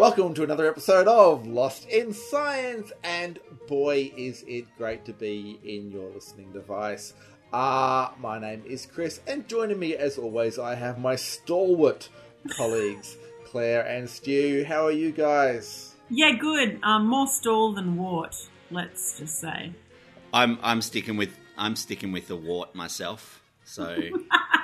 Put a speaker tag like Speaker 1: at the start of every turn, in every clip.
Speaker 1: Welcome to another episode of Lost in Science, and boy, is it great to be in your listening device. Uh, my name is Chris, and joining me as always, I have my stalwart colleagues, Claire and Stu. How are you guys?
Speaker 2: Yeah, good. Um, more stall than wart. Let's just say.
Speaker 3: I'm I'm sticking with I'm sticking with the wart myself. So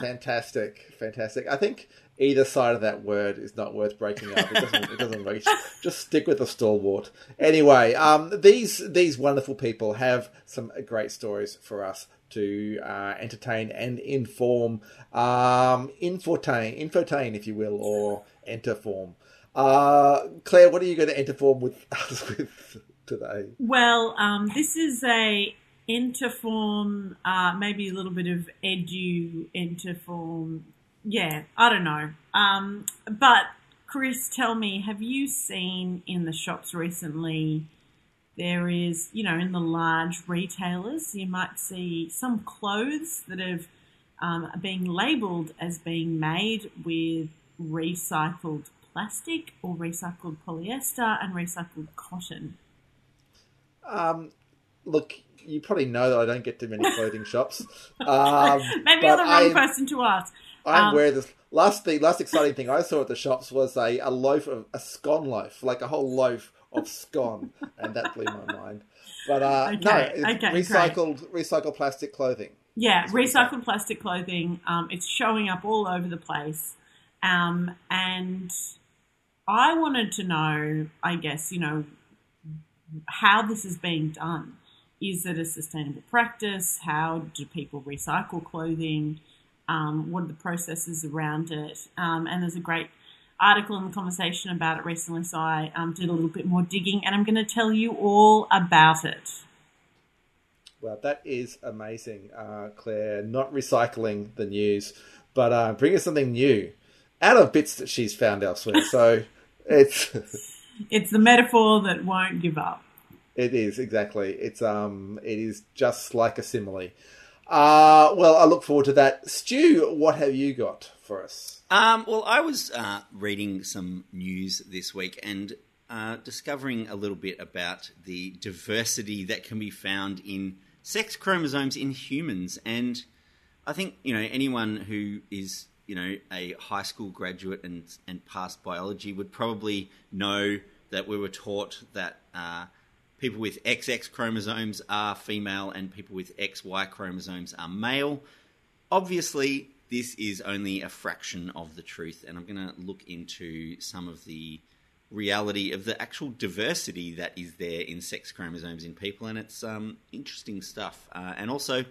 Speaker 1: Fantastic, fantastic. I think either side of that word is not worth breaking up. It doesn't. it doesn't reach. Just stick with the stalwart. Anyway, um, these these wonderful people have some great stories for us to uh, entertain and inform, um, infotain, infotain, if you will, or enterform. Uh, Claire, what are you going to enterform with us with today?
Speaker 2: Well, um, this is a interform, uh, maybe a little bit of edu interform. Yeah, I don't know. Um, but Chris, tell me, have you seen in the shops recently? There is, you know, in the large retailers, you might see some clothes that have um, being labelled as being made with recycled plastic or recycled polyester and recycled cotton.
Speaker 1: Um, look, you probably know that I don't get to many clothing shops. Um,
Speaker 2: Maybe you're the wrong
Speaker 1: I-
Speaker 2: person to ask.
Speaker 1: I'm
Speaker 2: Um,
Speaker 1: aware this last the last exciting thing I saw at the shops was a, a loaf of a scone loaf, like a whole loaf of scone, and that blew my mind. But uh, no,
Speaker 2: Okay,
Speaker 1: it's
Speaker 2: okay,
Speaker 1: recycled recycled plastic clothing.
Speaker 2: Yeah,
Speaker 1: That's what it's
Speaker 2: recycled plastic clothing. Um, it's showing up all over the place. Um, and I wanted to know, I guess, you know, how this is being done. Is it a sustainable practice? How do people recycle clothing? Um, what are the processes around it? Um, and there's a great article in the conversation about it recently, so I um, did a little bit more digging and I'm going to tell you all about it.
Speaker 1: Well, that is amazing, uh, Claire. Not recycling the news, but uh, bringing something new out of bits that she's found elsewhere. So it's
Speaker 2: It's the metaphor that won't give up.
Speaker 1: It is exactly. It's um. It is just like a simile. Uh well, I look forward to that. Stu, what have you got for us?
Speaker 3: um, well, I was uh, reading some news this week and uh, discovering a little bit about the diversity that can be found in sex chromosomes in humans, and I think you know anyone who is you know a high school graduate and and passed biology would probably know that we were taught that uh, people with XX chromosomes are female and people with XY chromosomes are male. Obviously, this is only a fraction of the truth, and I'm going to look into some of the reality of the actual diversity that is there in sex chromosomes in people, and it's um, interesting stuff. Uh, and also,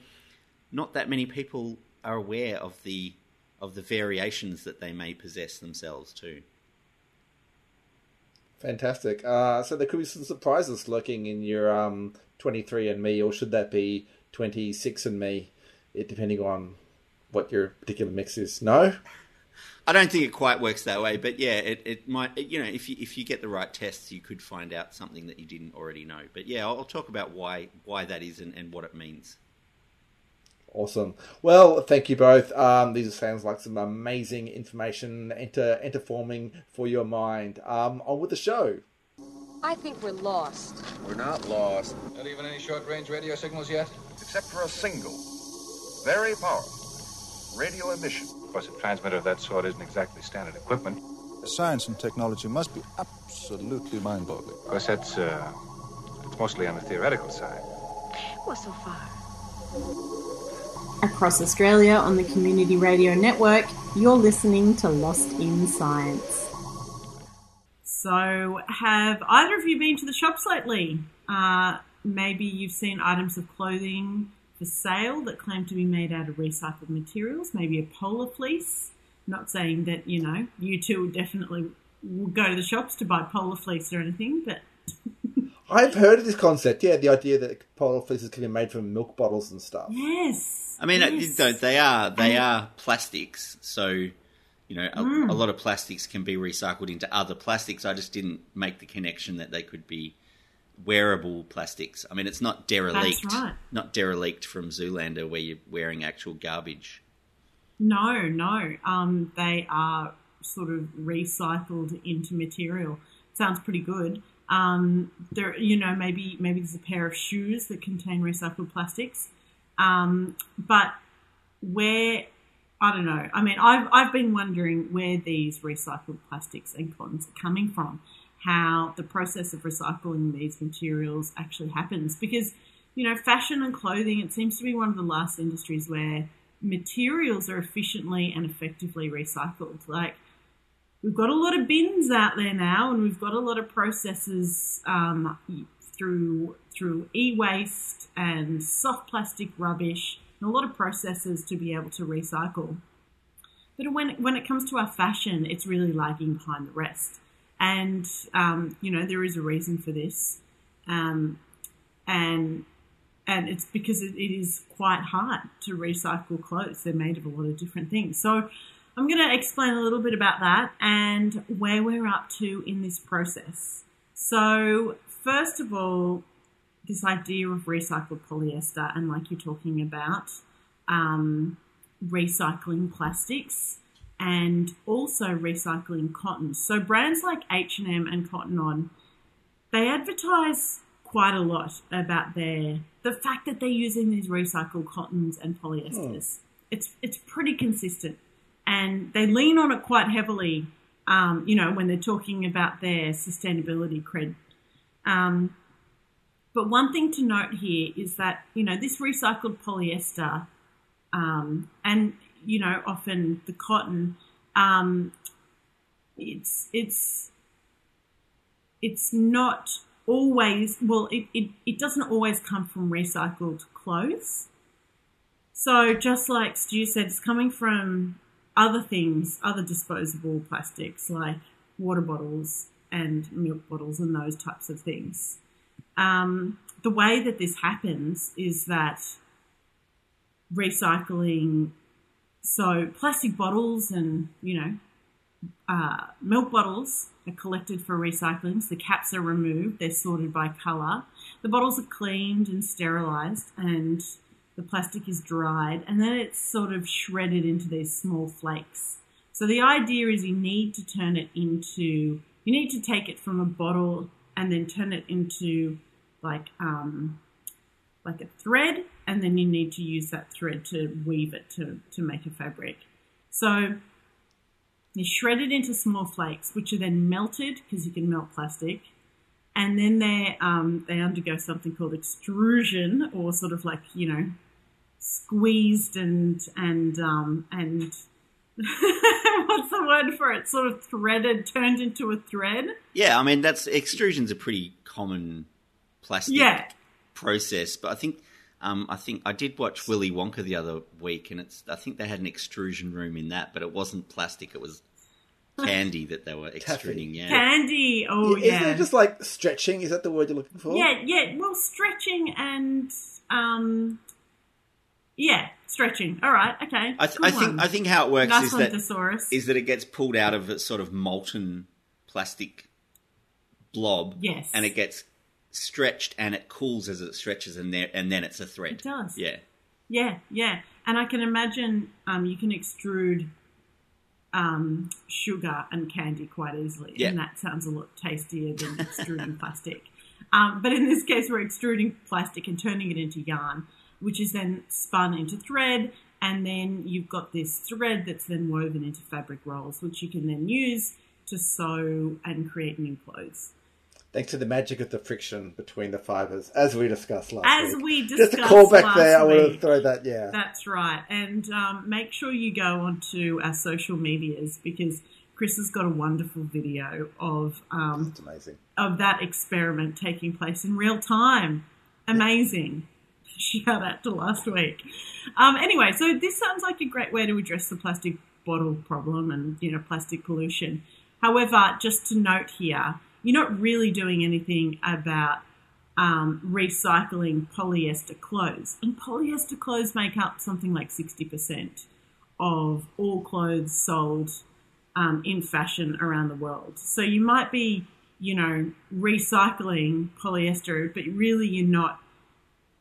Speaker 3: not that many people are aware of the of the variations that they may possess themselves too.
Speaker 1: Fantastic. Uh, so there could be some surprises lurking in your um 23andMe, or should that be 26 and Me, it, depending on what your particular mix is. No.
Speaker 3: I don't think it quite works that way, but yeah, it, it might. You know, if you if you get the right tests, you could find out something that you didn't already know. But yeah, I'll, I'll talk about why why that is and, and what it means.
Speaker 1: Awesome. Well, thank you both. Um, these sounds like some amazing information, enter, interforming for your mind. Um, on with the show.
Speaker 4: I think we're lost.
Speaker 5: We're not lost,
Speaker 6: Not even any short-range radio signals yet?
Speaker 5: except for a single, very powerful radio emission.
Speaker 6: Of course, a transmitter of that sort isn't exactly standard equipment.
Speaker 7: Science and technology must be absolutely mind-boggling.
Speaker 6: Of course, that's, uh, it's mostly on the theoretical side.
Speaker 4: Well, so far.
Speaker 8: Across Australia on the Community Radio Network, you're listening to Lost in Science.
Speaker 2: So, have either of you been to the shops lately? Uh, maybe you've seen items of clothing for sale that claim to be made out of recycled materials, maybe a polar fleece, Not saying that you know you two would definitely will go to the shops to buy polar fleece or anything, but
Speaker 1: I've heard of this concept. Yeah, the idea that polar fleeces can be made from milk bottles and stuff.
Speaker 2: yes.
Speaker 3: I mean,
Speaker 2: yes.
Speaker 3: uh, they are they are plastics, so you know a,
Speaker 2: Mm.
Speaker 3: a lot of plastics can be recycled into other plastics. I just didn't make the connection that they could be wearable plastics. I mean, it's not derelict,
Speaker 2: right.
Speaker 3: not derelict from Zoolander where you're wearing actual garbage.
Speaker 2: No, no. Um, they are sort of recycled into material. Sounds pretty good. Um, there, you know, maybe maybe there's a pair of shoes that contain recycled plastics. Um, but where I don't know. I mean, I've I've been wondering where these recycled plastics and cottons are coming from. How the process of recycling these materials actually happens, because you know, fashion and clothing it seems to be one of the last industries where materials are efficiently and effectively recycled. Like we've got a lot of bins out there now, and we've got a lot of processes um, through through e-waste and soft plastic rubbish, and a lot of processes to be able to recycle. But when when it comes to our fashion, it's really lagging behind the rest, and um, you know there is a reason for this, um, and and it's because it, is quite hard to recycle clothes. They're made of a lot of different things. So I'm going to explain a little bit about that and where we're up to in this process. So first of all, this idea of recycled polyester and like you're talking about, um, recycling plastics and also recycling cotton. So brands like H&M and Cotton On, they advertise quite a lot about their the fact that they're using these recycled cottons and polyesters. It's it's pretty consistent, and they lean on it quite heavily. Um, you know when they're talking about their sustainability cred. Um, but one thing to note here is that you know this recycled polyester, um, and you know often the cotton, um, it's it's it's not always well it, it, it doesn't always come from recycled clothes so just like stu said it's coming from other things other disposable plastics like water bottles and milk bottles and those types of things um, the way that this happens is that recycling so plastic bottles and you know uh, milk bottles are collected for recycling. So the caps are removed. They're sorted by colour. The bottles are cleaned and sterilised, and the plastic is dried, and then it's sort of shredded into these small flakes. So the idea is you need to turn it into. You need to take it from a bottle and then turn it into like um, like a thread, and then you need to use that thread to weave it to to make a fabric. So they're shredded into small flakes, which are then melted because you can melt plastic, and then they um, they undergo something called extrusion, or sort of like you know squeezed and and um, and what's the word for it? Sort of threaded, turned into a thread.
Speaker 3: Yeah, I mean that's extrusion's a pretty common plastic
Speaker 2: Yeah.
Speaker 3: process, but I think um, I think I did watch Willy Wonka the other week, and it's I think they had an extrusion room in that, but it wasn't plastic; it was candy that they were extruding. Yeah,
Speaker 2: Candy. Oh yeah.
Speaker 1: Isn't
Speaker 2: yeah.
Speaker 1: it just like stretching? Is that the word you're looking for?
Speaker 2: Yeah, yeah. Well, stretching and um, yeah, stretching. All right, okay.
Speaker 3: I, th- I think. I think how it works
Speaker 2: Nice
Speaker 3: is that
Speaker 2: Thesaurus.
Speaker 3: is that it gets pulled out of a sort of molten plastic blob,
Speaker 2: Yes.
Speaker 3: and it gets stretched and it cools as it stretches, and there and then it's a thread.
Speaker 2: It does.
Speaker 3: Yeah,
Speaker 2: Yeah, yeah. And I can imagine um, you can extrude um, sugar and candy quite easily,
Speaker 3: Yeah.
Speaker 2: and that sounds a lot tastier than extruding plastic. Um, but in this case, we're extruding plastic and turning it into yarn, which is then spun into thread, and then you've got this thread that's then woven into fabric rolls, which you can then use to sew and create new clothes.
Speaker 1: Thanks to the magic of the friction between the fibers, as we discussed last
Speaker 2: As
Speaker 1: week.
Speaker 2: we
Speaker 1: Just a
Speaker 2: discussed
Speaker 1: callback
Speaker 2: last
Speaker 1: there, I want to throw that, yeah.
Speaker 2: That's right. And um, make sure you go onto our social medias because Chris has got a wonderful video of um,
Speaker 1: amazing.
Speaker 2: of that experiment taking place in real time. Amazing. Shout out to last week. Um, anyway, so this sounds like a great way to address the plastic bottle problem and you know plastic pollution. However, just to note here, you're not really doing anything about um, recycling polyester clothes, and polyester clothes make up something like sixty percent of all clothes sold um, in fashion around the world. So you might be, you know, recycling polyester, but really you're not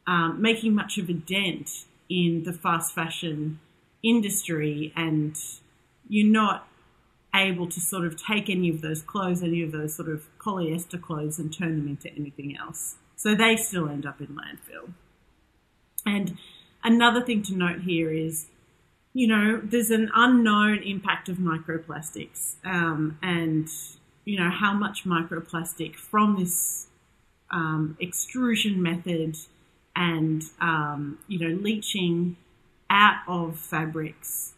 Speaker 2: um, making much of a dent in the fast fashion industry, and you're not able to sort of take any of those clothes, any of those sort of polyester clothes, and turn them into anything else. So they still end up in landfill. And another thing to note here is you know, there's an unknown impact of microplastics um, and, you know, how much microplastic from this um, extrusion method and, um, you know, leaching out of fabrics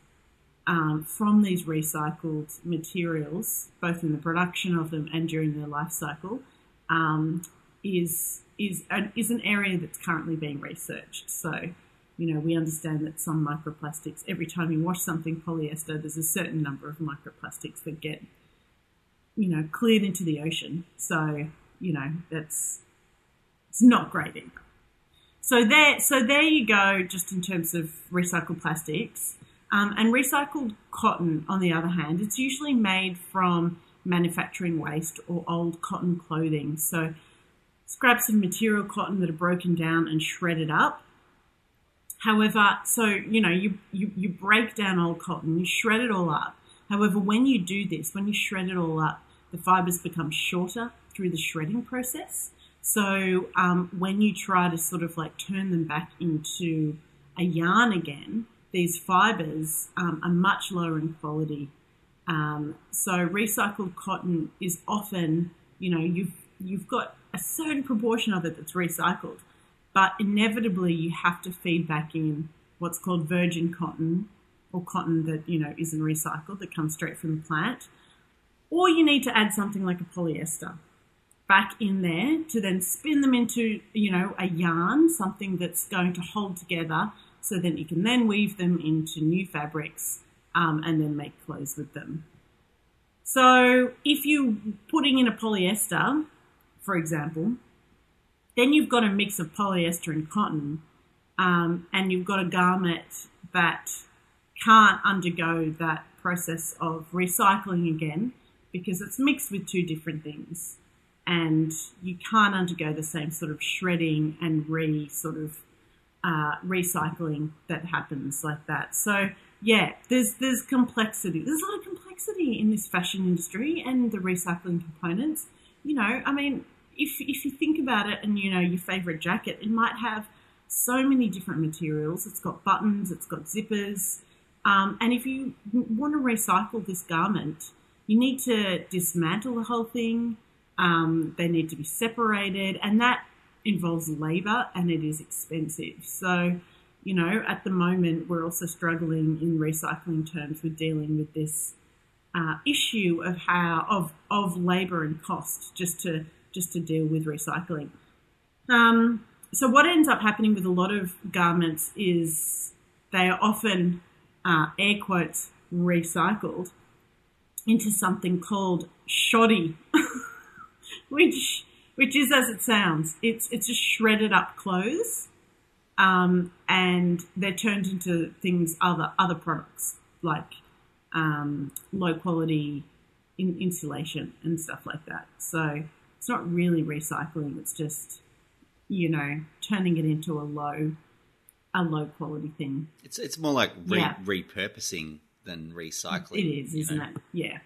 Speaker 2: um, from these recycled materials, both in the production of them and during their life cycle, um, is is an, is an area that's currently being researched. So you know, we understand that some microplastics, every time you wash something polyester, there's a certain number of microplastics that get, you know, cleared into the ocean. So, you know, that's it's not great either. So there, so there you go. Just in terms of recycled plastics, um, and recycled cotton, on the other hand, it's usually made from manufacturing waste or old cotton clothing. So scraps of material cotton that are broken down and shredded up However, so you know, you, you, you break down old cotton, you shred it all up. However, when you do this, when you shred it all up, the fibers become shorter through the shredding process. So um, when you try to sort of like turn them back into a yarn again, these fibers um, are much lower in quality. Um, so recycled cotton is often, you know, you've you've got a certain proportion of it that's recycled, but inevitably you have to feed back in what's called virgin cotton or cotton that you know isn't recycled that comes straight from the plant or you need to add something like a polyester back in there to then spin them into you know a yarn something that's going to hold together so that you can then weave them into new fabrics um, and then make clothes with them so if you're putting in a polyester for example then you've got a mix of polyester and cotton, um, and you've got a garment that can't undergo that process of recycling again because it's mixed with two different things. And you can't undergo the same sort of shredding and re sort of uh, recycling that happens like that. So yeah, there's there's complexity. There's a lot of complexity in this fashion industry and the recycling components. You know, I mean, if if you think about it, and you know your favorite jacket, it might have so many different materials. It's got buttons, it's got zippers, um, and if you want to recycle this garment, you need to dismantle the whole thing. Um, they need to be separated, and that involves labor and it is expensive. So, you know, at the moment, we're also struggling in recycling terms with dealing with this uh, issue of how of of labor and cost just to just to deal with recycling. Um, so what ends up happening with a lot of garments is they are often uh, air quotes recycled into something called shoddy, which which is as it sounds. It's it's just shredded up clothes, um, and they're turned into things other other products like um, low quality in, insulation and stuff like that. So it's not really recycling. It's just you know turning it into a low a low quality thing.
Speaker 3: It's it's more like re- yeah. repurposing than recycling.
Speaker 2: It is, isn't know? it? Yeah.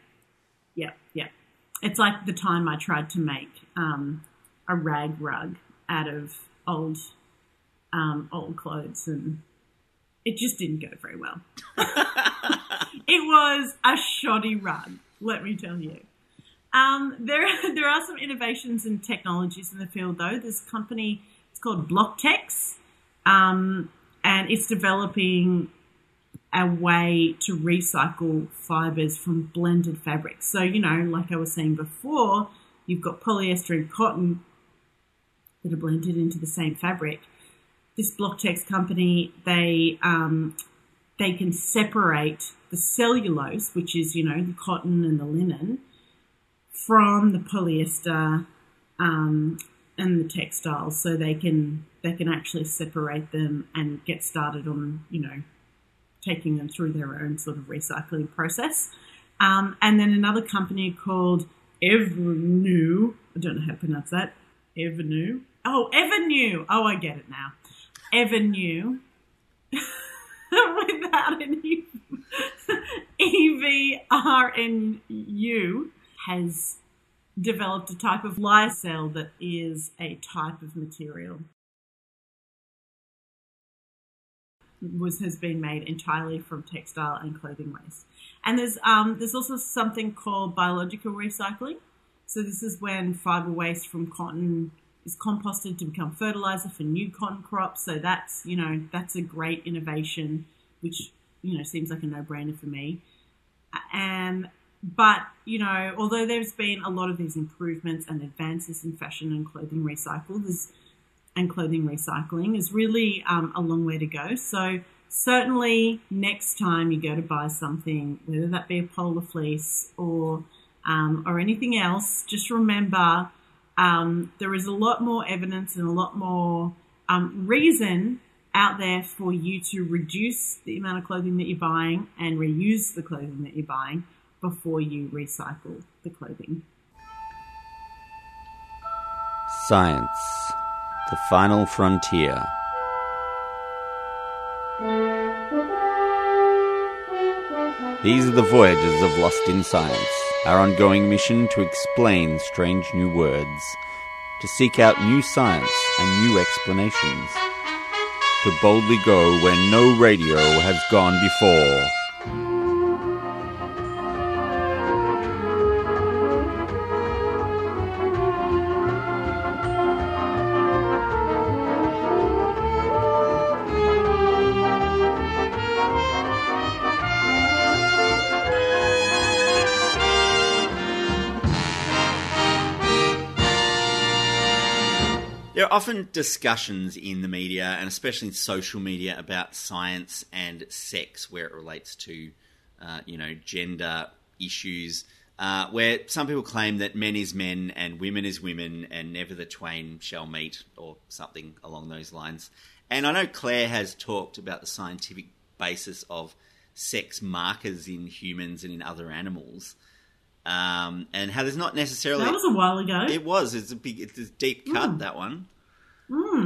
Speaker 2: It's like the time I tried to make um, a rag rug out of old um, old clothes, and it just didn't go very well. it was a shoddy rug, let me tell you. Um, there, there are some innovations and technologies in the field, though. This company, it's called BlockTexx, um, and it's developing a way to recycle fibers from blended fabrics. So, you know, like I was saying before, you've got polyester and cotton that are blended into the same fabric. This BlockTexx company, they um, they can separate the cellulose, which is, you know, the cotton and the linen, from the polyester um, and the textiles so they can they can actually separate them and get started on, you know, taking them through their own sort of recycling process. Um, and then another company called Evrnu, I don't know how to pronounce that, Evrnu. Oh, Evrnu. Oh, I get it now. Evrnu. Without an E. V R N U has developed a type of lyocell that is a type of material. Was has been made entirely from textile and clothing waste, and there's um, there's also something called biological recycling. So this is when fiber waste from cotton is composted to become fertilizer for new cotton crops. So that's you know that's a great innovation, which you know seems like a no-brainer for me. And but you know, although there's been a lot of these improvements and advances in fashion and clothing recycle, there's and clothing recycling is really um, a long way to go. So certainly next time you go to buy something, whether that be a polar fleece or um, or anything else, just remember um, there is a lot more evidence and a lot more um, reason out there for you to reduce the amount of clothing that you're buying and reuse the clothing that you're buying before you recycle the clothing.
Speaker 3: Science, the final frontier. These are the voyages of Lost in Science, our ongoing mission to explain strange new words, to seek out new science and new explanations, to boldly go where no radio has gone before. Often discussions in the media, and especially in social media, about science and sex, where it relates to, uh, you know, gender issues. Uh, where some people claim that men is men and women is women, and never the twain shall meet, or something along those lines. And I know Claire has talked about the scientific basis of sex markers in humans and in other animals. Um, and how there's not necessarily
Speaker 2: That was a while ago.
Speaker 3: it was. It's a big, it's a deep cut
Speaker 2: Mm.
Speaker 3: that one.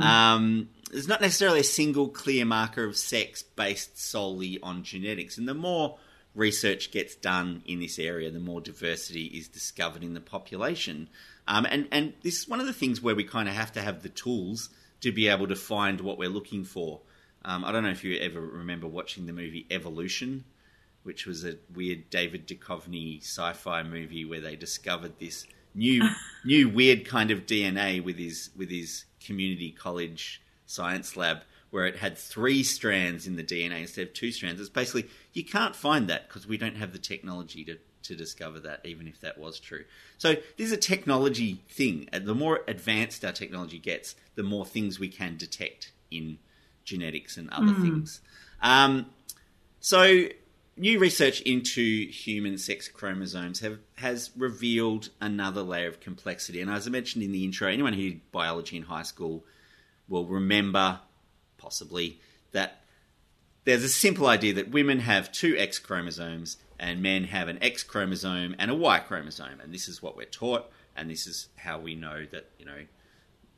Speaker 2: Mm.
Speaker 3: Um, there's not necessarily a single clear marker of sex based solely on genetics, and the more research gets done in this area, the more diversity is discovered in the population. Um, and and this is one of the things where we kind of have to have the tools to be able to find what we're looking for. Um, I don't know if you ever remember watching the movie Evolution which was a weird David Duchovny sci-fi movie where they discovered this new new weird kind of DNA with his with his community college science lab where it had three strands in the DNA instead of two strands. It's basically you can't find that because we don't have the technology to to discover that, even if that was true. So this is a technology thing. The more advanced our technology gets, the more things we can detect in genetics and other
Speaker 9: Mm.
Speaker 3: things. Um, so new research into human sex chromosomes have has revealed another layer of complexity. And as I mentioned in the intro, anyone who did biology in high school will remember, possibly, that there's a simple idea that women have two X chromosomes and men have an X chromosome and a Y chromosome, and this is what we're taught, and this is how we know that you know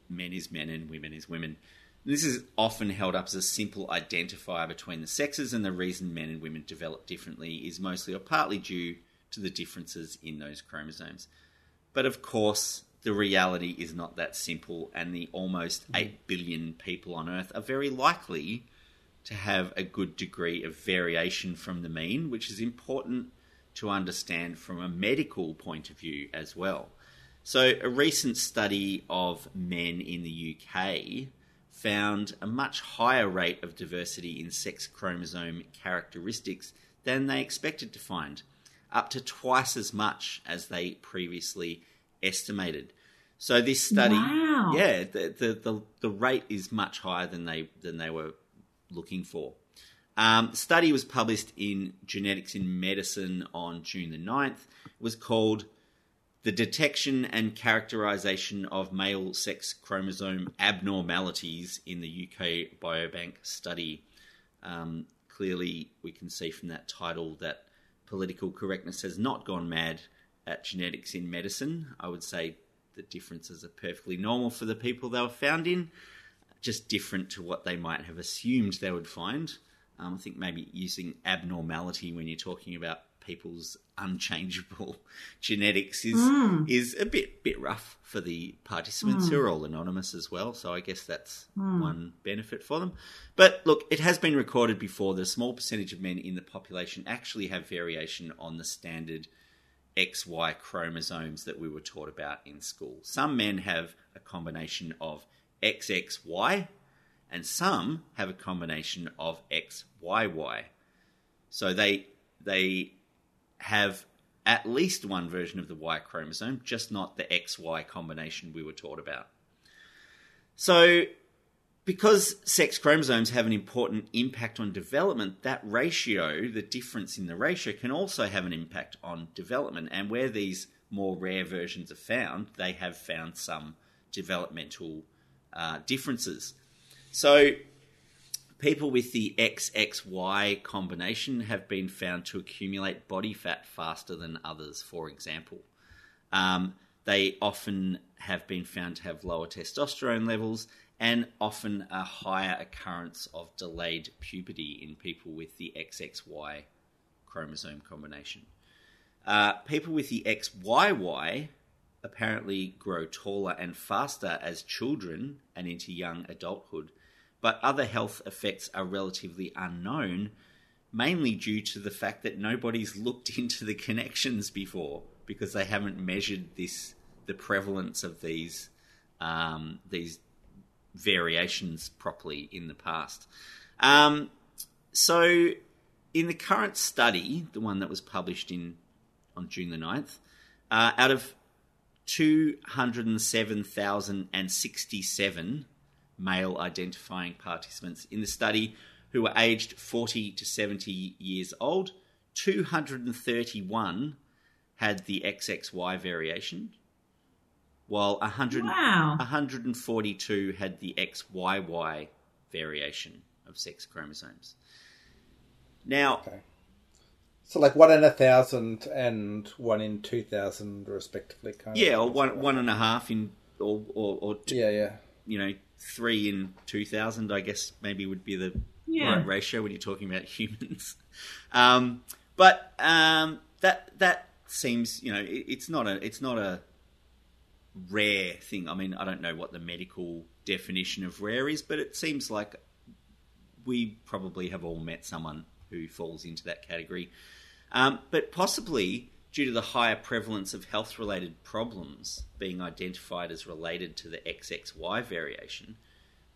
Speaker 3: men is men and women is women. This is often held up as a simple identifier between the sexes, and the reason men and women develop differently is mostly or partly due to the differences in those chromosomes. But of course, the reality is not that simple, and the almost mm-hmm. 8 billion people on Earth are very likely to have a good degree of variation from the mean, which is important to understand from a medical point of view as well. So, a recent study of men in the UK found a much higher rate of diversity in sex chromosome characteristics than they expected to find, up to twice as much as they previously estimated. So this study,
Speaker 2: Wow.
Speaker 3: yeah, the, the the the rate is much higher than they than they were looking for. Um, the study was published in Genetics in Medicine on June the 9th. It was called The Detection and Characterization of Male Sex Chromosome Abnormalities in the UK Biobank Study. Um, clearly, we can see from that title that political correctness has not gone mad at genetics in medicine. I would say the differences are perfectly normal for the people they were found in, just different to what they might have assumed they would find. Um, I think maybe using abnormality when you're talking about people's unchangeable genetics is
Speaker 2: Mm.
Speaker 3: is a bit bit rough for the participants
Speaker 2: Mm.
Speaker 3: who are all anonymous as well. So I guess that's
Speaker 2: Mm.
Speaker 3: one benefit for them. But look, it has been recorded before that a small percentage of men in the population actually have variation on the standard XY chromosomes that we were taught about in school. Some men have a combination of XXY and some have a combination of XYY. So they they have at least one version of the Y chromosome, just not the XY combination we were taught about. So because sex chromosomes have an important impact on development, that ratio, the difference in the ratio, can also have an impact on development. And where these more rare versions are found, they have found some developmental uh, differences. So, people with the XXY combination have been found to accumulate body fat faster than others, for example. Um, they often have been found to have lower testosterone levels and often a higher occurrence of delayed puberty in people with the XXY chromosome combination. Uh, people with the XYY apparently grow taller and faster as children and into young adulthood, but other health effects are relatively unknown, mainly due to the fact that nobody's looked into the connections before because they haven't measured this the prevalence of these um, these variations properly in the past. Um, so, in the current study, the one that was published in on June the 9th, uh, out of 207,067 male identifying participants in the study who were aged 40 to 70 years old, 231 had the XXY variation, while 100,
Speaker 2: Wow.
Speaker 3: 142 had the XYY variation of sex chromosomes. Now,
Speaker 1: So like one in a thousand and one in two thousand, respectively. Kind
Speaker 3: yeah,
Speaker 1: of.
Speaker 3: or one one and a half in, or or, or two,
Speaker 1: Yeah, yeah.
Speaker 3: you know, three in two thousand. I guess maybe would be the
Speaker 2: Yeah.
Speaker 3: right ratio when you're talking about humans. Um, but um, that that seems, you know, it, it's not a it's not a rare thing. I mean, I don't know what the medical definition of rare is, but it seems like we probably have all met someone who falls into that category. Um, but possibly due to the higher prevalence of health related problems being identified as related to the XXY variation,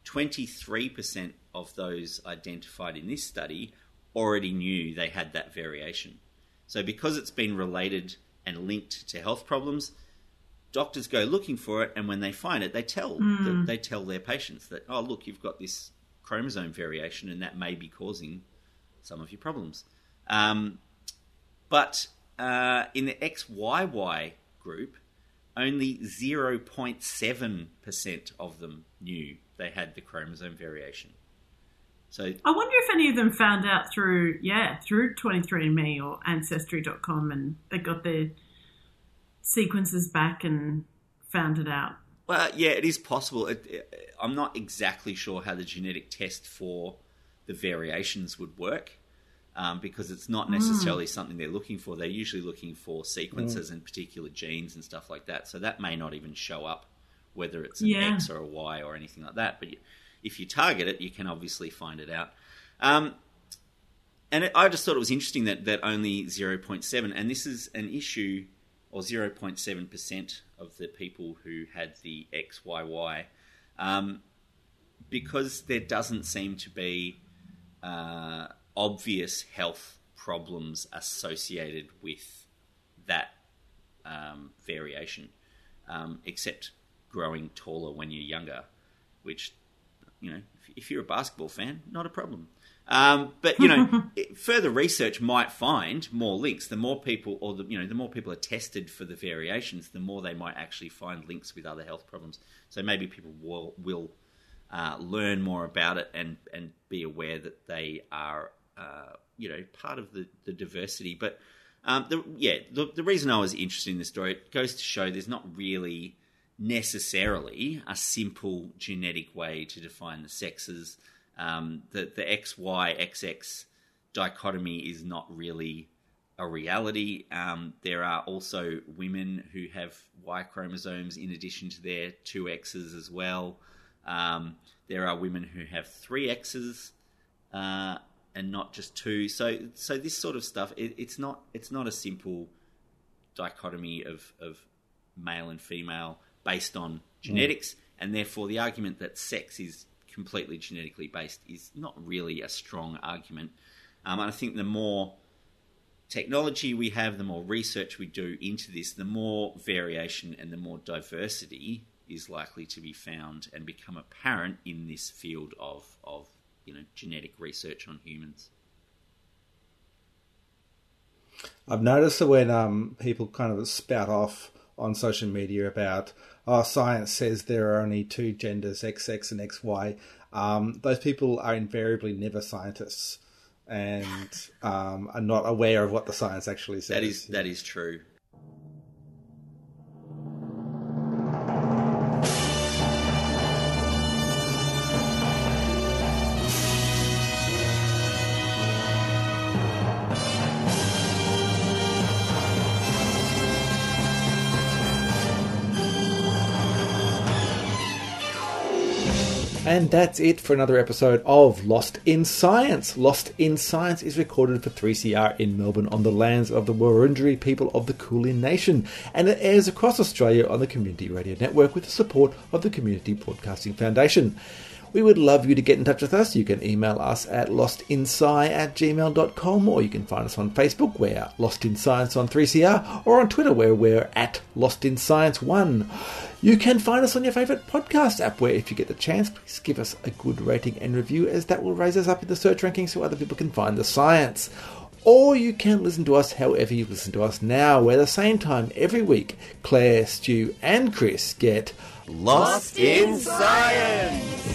Speaker 3: 23% of those identified in this study already knew they had that variation. So, because it's been related and linked to health problems, doctors go looking for it, and when they find it, they tell
Speaker 2: Mm.
Speaker 3: they tell their patients that, oh, look, you've got this chromosome variation, and that may be causing some of your problems. Um, but uh, in the XYY group, only 0.7% of them knew they had the chromosome variation. So
Speaker 2: I wonder if any of them found out through, yeah, through 23andMe or Ancestry.com and they got their sequences back and found it out.
Speaker 3: Well, yeah, it is possible. It, it- I'm not exactly sure how the genetic test for the variations would work um, because it's not necessarily something they're looking for. They're usually looking for sequences and particular genes and stuff like that. So that may not even show up whether it's an
Speaker 2: Yeah.
Speaker 3: X or a Y or anything like that. But if you target it, you can obviously find it out. Um, and it, I just thought it was interesting that, that only 0.7, and this is an issue, or 0.7% of the people who had the XYY, um, because there doesn't seem to be uh, obvious health problems associated with that um, variation, um, except growing taller when you're younger, which you know, if, if you're a basketball fan, not a problem. Um, but you know, further research might find more links. The more people, or the you know, the more people are tested for the variations, the more they might actually find links with other health problems. So maybe people will will uh, learn more about it and and be aware that they are uh, you know part of the the diversity. But um, the, yeah, the, the reason I was interested in this story it goes to show there's not really necessarily a simple genetic way to define the sexes. Um, the the XY XX dichotomy is not really a reality. Um, there are also women who have Y chromosomes in addition to their two X's as well. Um, there are women who have three X's uh, and not just two. So, so this sort of stuff, it, it's not it's not a simple dichotomy of of male and female based on genetics, and therefore the argument that sex is completely genetically based is not really a strong argument. Um, and I think the more technology we have, the more research we do into this, the more variation and the more diversity is likely to be found and become apparent in this field of, of you know genetic research on humans.
Speaker 1: I've noticed that when um, people kind of spout off on social media about, oh, science says there are only two genders, XX and XY, um, those people are invariably never scientists and um, are not aware of what the science actually says.
Speaker 3: That is that is true.
Speaker 1: And that's it for another episode of Lost in Science. Lost in Science is recorded for 3CR in Melbourne on the lands of the Wurundjeri people of the Kulin Nation, and it airs across Australia on the Community Radio Network with the support of the Community Broadcasting Foundation. We would love you to get in touch with us. You can email us at lostinsci at gmail.com or you can find us on Facebook, we're Lost in Science on 3CR, or on Twitter, where we're at Lost in Science 1. You can find us on your favourite podcast app, where if you get the chance, please give us a good rating and review, as that will raise us up in the search rankings so other people can find the science. Or you can listen to us however you listen to us now, where the same time every week, Claire, Stu, and Chris get
Speaker 3: Lost in Science!